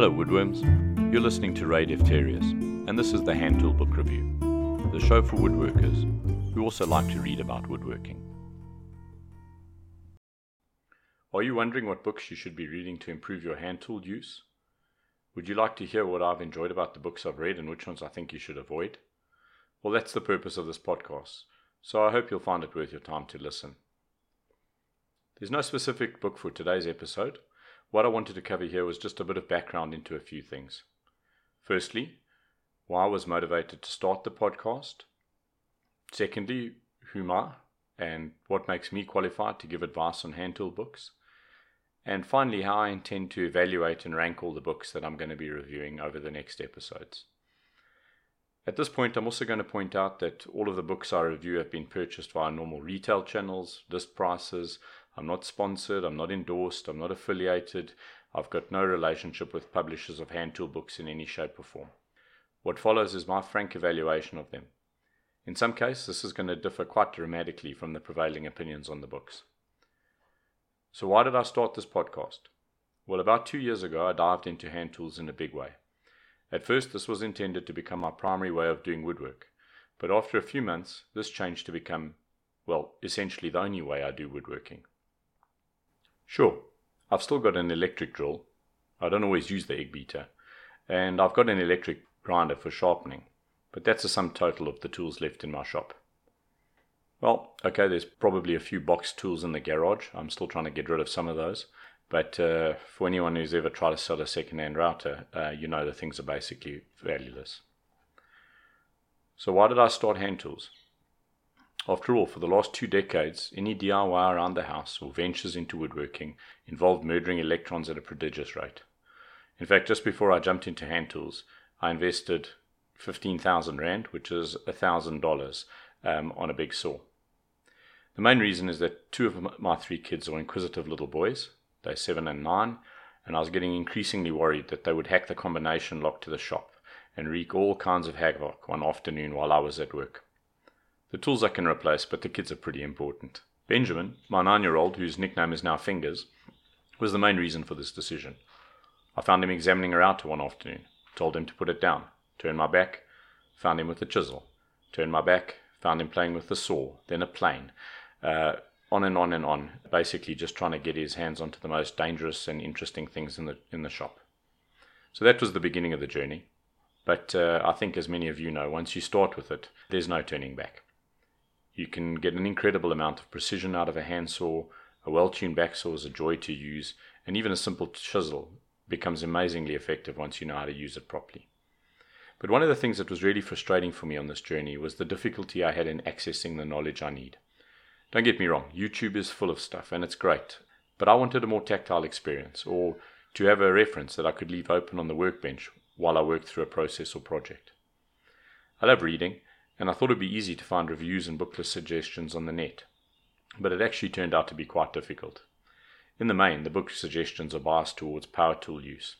Hello, woodworms. You're listening to Ray Defterius, and this is the Hand Tool Book Review, the show for woodworkers who also like to read about woodworking. Are you wondering what books you should be reading to improve your hand tool use? Would you like to hear what I've enjoyed about the books I've read and which ones I think you should avoid? Well, that's the purpose of this podcast, so I hope you'll find it worth your time to listen. There's no specific book for today's episode. What I wanted to cover here was just a bit of background into a few things. Firstly, why I was motivated to start the podcast. Secondly, who am I and what makes me qualified to give advice on hand tool books. And finally, how I intend to evaluate and rank all the books that I'm going to be reviewing over the next episodes. At this point, I'm also going to point out that all of the books I review have been purchased via normal retail channels, list prices, I'm not sponsored, I'm not endorsed, I'm not affiliated, I've got no relationship with publishers of hand tool books in any shape or form. What follows is my frank evaluation of them. In some cases, this is going to differ quite dramatically from the prevailing opinions on the books. So, why did I start this podcast? Well, about two years ago, I dived into hand tools in a big way. At first, this was intended to become my primary way of doing woodwork, but after a few months, this changed to become, well, essentially the only way I do woodworking. Sure, I've still got an electric drill. I don't always use the egg beater. And I've got an electric grinder for sharpening. But that's the sum total of the tools left in my shop. Well, okay, there's probably a few box tools in the garage. I'm still trying to get rid of some of those. But uh, for anyone who's ever tried to sell a second-hand router, uh, you know the things are basically valueless. So why did I start hand tools? After all, for the last two decades, any DIY around the house or ventures into woodworking involved murdering electrons at a prodigious rate. In fact, just before I jumped into hand tools, I invested 15,000 Rand, which is $1,000, um, on a big saw. The main reason is that two of my three kids are inquisitive little boys. They're seven and nine, and I was getting increasingly worried that they would hack the combination lock to the shop and wreak all kinds of havoc one afternoon while I was at work. The tools I can replace, but the kids are pretty important. Benjamin, my nine year old, whose nickname is now Fingers, was the main reason for this decision. I found him examining a router one afternoon, told him to put it down, turned my back, found him with a chisel, turned my back, found him playing with the saw, then a plane, uh, on and on and on, basically just trying to get his hands onto the most dangerous and interesting things in the in the shop. So that was the beginning of the journey. But uh, I think, as many of you know, once you start with it, there's no turning back. You can get an incredible amount of precision out of a handsaw. A well tuned backsaw is a joy to use, and even a simple chisel becomes amazingly effective once you know how to use it properly. But one of the things that was really frustrating for me on this journey was the difficulty I had in accessing the knowledge I need. Don't get me wrong, YouTube is full of stuff and it's great, but I wanted a more tactile experience or to have a reference that I could leave open on the workbench while I worked through a process or project. I love reading, and I thought it'd be easy to find reviews and booklet suggestions on the net. But it actually turned out to be quite difficult. In the main, the book suggestions are biased towards power tool use,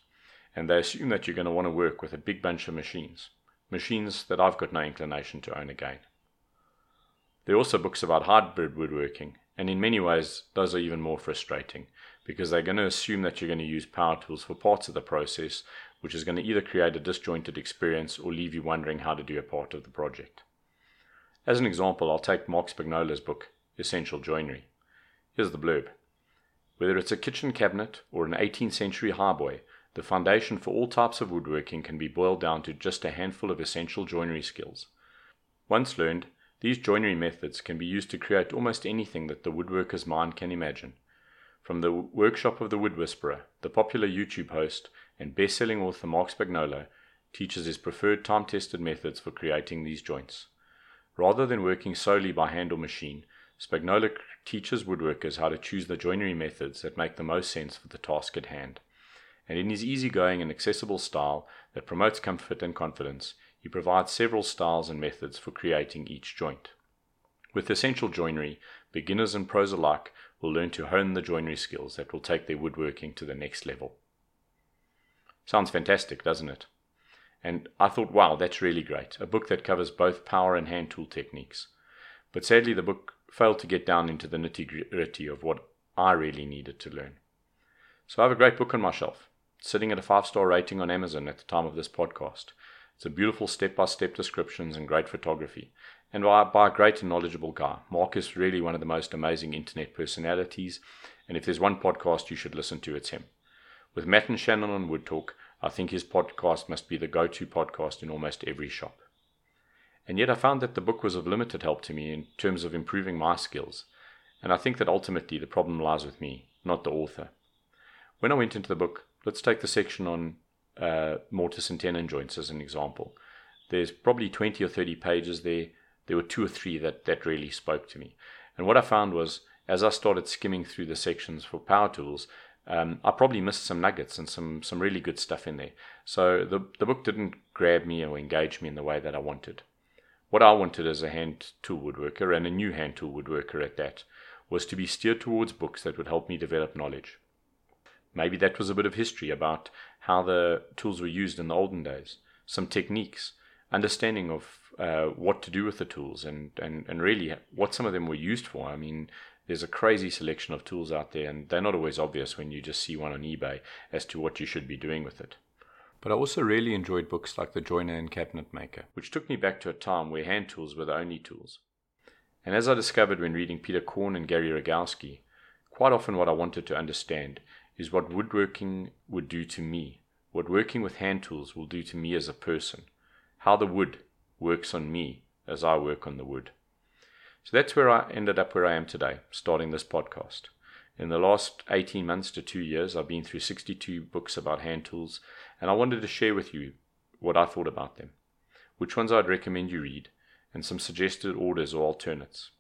and they assume that you're going to want to work with a big bunch of machines, machines that I've got no inclination to own again. There are also books about hybrid woodworking, and in many ways, those are even more frustrating because they're going to assume that you're going to use power tools for parts of the process, which is going to either create a disjointed experience or leave you wondering how to do a part of the project. As an example, I'll take Marc Spagnuolo's book, Essential Joinery. Here's the blurb. Whether it's a kitchen cabinet or an 18th century highboy, the foundation for all types of woodworking can be boiled down to just a handful of essential joinery skills. Once learned, these joinery methods can be used to create almost anything that the woodworker's mind can imagine. From the workshop of the Wood Whisperer, the popular YouTube host and best-selling author Marc Spagnuolo teaches his preferred time-tested methods for creating these joints. Rather than working solely by hand or machine, Spagnuolo teaches woodworkers how to choose the joinery methods that make the most sense for the task at hand. And in his easygoing and accessible style that promotes comfort and confidence, he provides several styles and methods for creating each joint. With essential joinery, beginners and pros alike will learn to hone the joinery skills that will take their woodworking to the next level. Sounds fantastic, doesn't it? And I thought, wow, that's really great. A book that covers both power and hand tool techniques. But sadly, the book failed to get down into the nitty gritty of what I really needed to learn. So I have a great book on my shelf. sitting at a five star rating on Amazon at the time of this podcast. It's a beautiful step by step descriptions and great photography. And by, by a great and knowledgeable guy. Marc is really one of the most amazing internet personalities. And if there's one podcast you should listen to, it's him. With Matt and Shannon on Wood Talk, I think his podcast must be the go to podcast in almost every shop. And yet I found that the book was of limited help to me in terms of improving my skills. And I think that ultimately the problem lies with me, not the author. When I went into the book, let's take the section on uh, mortise and tenon joints as an example. There's probably 20 or 30 pages there. There were two or three that, that really spoke to me. And what I found was, as I started skimming through the sections for power tools, um, I probably missed some nuggets and some, some really good stuff in there. So the, the book didn't grab me or engage me in the way that I wanted. What I wanted as a hand tool woodworker, and a new hand tool woodworker at that, was to be steered towards books that would help me develop knowledge. Maybe that was a bit of history about how the tools were used in the olden days, some techniques, understanding of uh, what to do with the tools, and, and, and really what some of them were used for. I mean, there's a crazy selection of tools out there, and they're not always obvious when you just see one on eBay as to what you should be doing with it. But I also really enjoyed books like The Joiner and Cabinet Maker, which took me back to a time where hand tools were the only tools. And as I discovered when reading Peter Korn and Gary Rogowski, quite often what I wanted to understand is what woodworking would do to me, what working with hand tools will do to me as a person, how the wood works on me as I work on the wood. So that's where I ended up where I am today, starting this podcast. In the last 18 months to two years, I've been through 62 books about hand tools, and I wanted to share with you what I thought about them, which ones I'd recommend you read, and some suggested orders or alternates.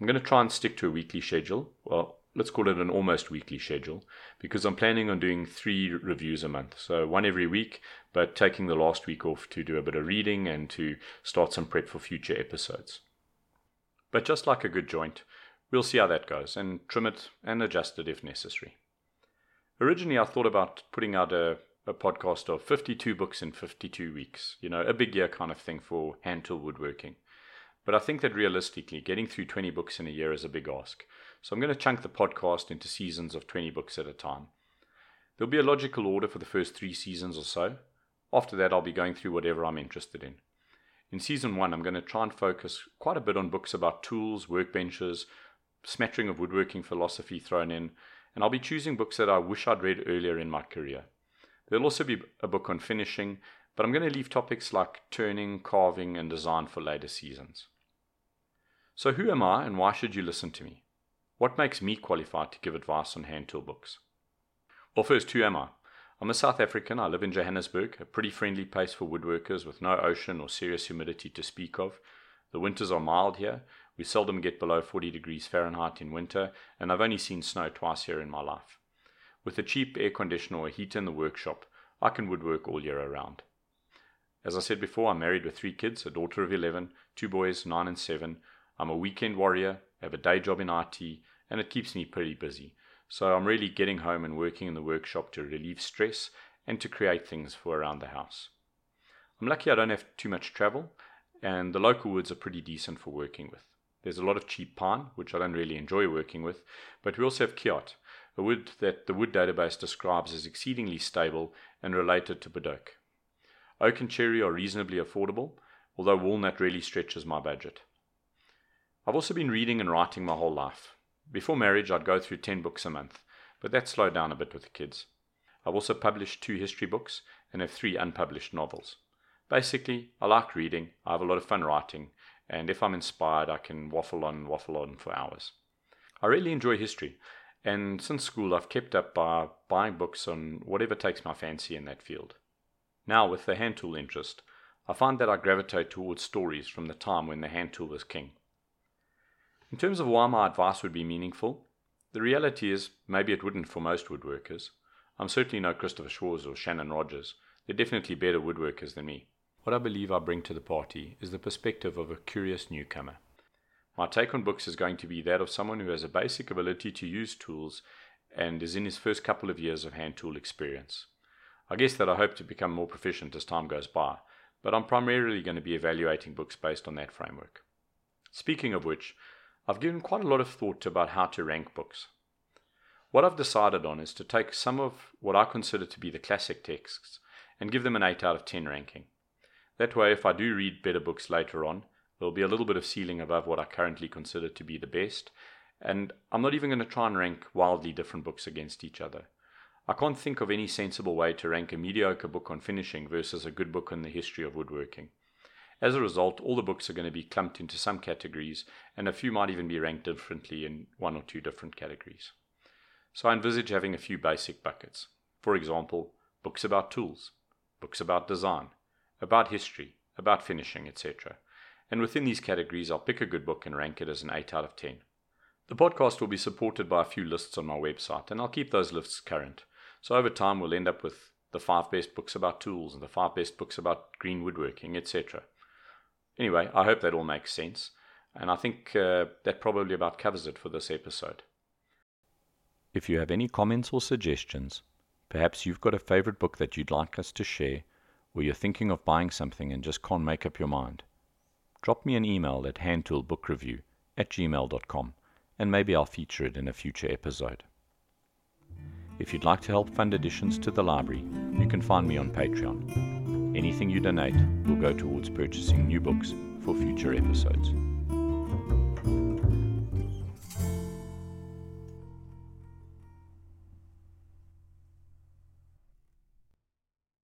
I'm going to try and stick to a weekly schedule. Well, let's call it an almost weekly schedule because I'm planning on doing three reviews a month. So one every week, but taking the last week off to do a bit of reading and to start some prep for future episodes. But just like a good joint, we'll see how that goes and trim it and adjust it if necessary. Originally, I thought about putting out a, a podcast of 52 books in 52 weeks, you know, a big year kind of thing for hand tool woodworking. But I think that realistically, getting through 20 books in a year is a big ask. So I'm going to chunk the podcast into seasons of 20 books at a time. There'll be a logical order for the first three seasons or so. After that, I'll be going through whatever I'm interested in. In season one, I'm going to try and focus quite a bit on books about tools, workbenches, smattering of woodworking philosophy thrown in, and I'll be choosing books that I wish I'd read earlier in my career. There'll also be a book on finishing, but I'm going to leave topics like turning, carving, and design for later seasons. So, who am I and why should you listen to me? What makes me qualified to give advice on hand tool books? Well, first, who am I? I'm a South African. I live in Johannesburg, a pretty friendly place for woodworkers with no ocean or serious humidity to speak of. The winters are mild here, we seldom get below 40 degrees Fahrenheit in winter, and I've only seen snow twice here in my life. With a cheap air conditioner or heater in the workshop, I can woodwork all year around. As I said before, I'm married with three kids a daughter of 11, two boys, 9 and 7. I'm a weekend warrior, have a day job in IT, and it keeps me pretty busy. So I'm really getting home and working in the workshop to relieve stress and to create things for around the house. I'm lucky I don't have too much travel, and the local woods are pretty decent for working with. There's a lot of cheap pine, which I don't really enjoy working with, but we also have Kiaat, a wood that the wood database describes as exceedingly stable and related to Padauk. Oak and cherry are reasonably affordable, although walnut really stretches my budget. I've also been reading and writing my whole life. Before marriage, I'd go through 10 books a month, but that slowed down a bit with the kids. I've also published two history books and have three unpublished novels. Basically, I like reading, I have a lot of fun writing, and if I'm inspired, I can waffle on, waffle on for hours. I really enjoy history, and since school, I've kept up by buying books on whatever takes my fancy in that field. Now, with the hand tool interest, I find that I gravitate towards stories from the time when the hand tool was king. In terms of why my advice would be meaningful, the reality is maybe it wouldn't for most woodworkers. I'm certainly no Christopher Schwarz or Shannon Rogers. They're definitely better woodworkers than me. What I believe I bring to the party is the perspective of a curious newcomer. My take on books is going to be that of someone who has a basic ability to use tools and is in his first couple of years of hand tool experience. I guess that I hope to become more proficient as time goes by, but I'm primarily going to be evaluating books based on that framework. Speaking of which, I've given quite a lot of thought about how to rank books. What I've decided on is to take some of what I consider to be the classic texts and give them an 8 out of 10 ranking. That way, if I do read better books later on, there'll be a little bit of ceiling above what I currently consider to be the best, and I'm not even going to try and rank wildly different books against each other. I can't think of any sensible way to rank a mediocre book on finishing versus a good book on the history of woodworking. As a result, all the books are going to be clumped into some categories, and a few might even be ranked differently in one or two different categories. So I envisage having a few basic buckets. For example, books about tools, books about design, about history, about finishing, etc. And within these categories, I'll pick a good book and rank it as an 8 out of 10. The podcast will be supported by a few lists on my website, and I'll keep those lists current. So over time, we'll end up with the five best books about tools and the five best books about green woodworking, etc. Anyway, I hope that all makes sense, and I think uh, that probably about covers it for this episode. If you have any comments or suggestions, perhaps you've got a favorite book that you'd like us to share, or you're thinking of buying something and just can't make up your mind, drop me an email at handtoolbookreview at gmail.com and maybe I'll feature it in a future episode. If you'd like to help fund additions to the library, you can find me on Patreon. Anything you donate will go towards purchasing new books for future episodes.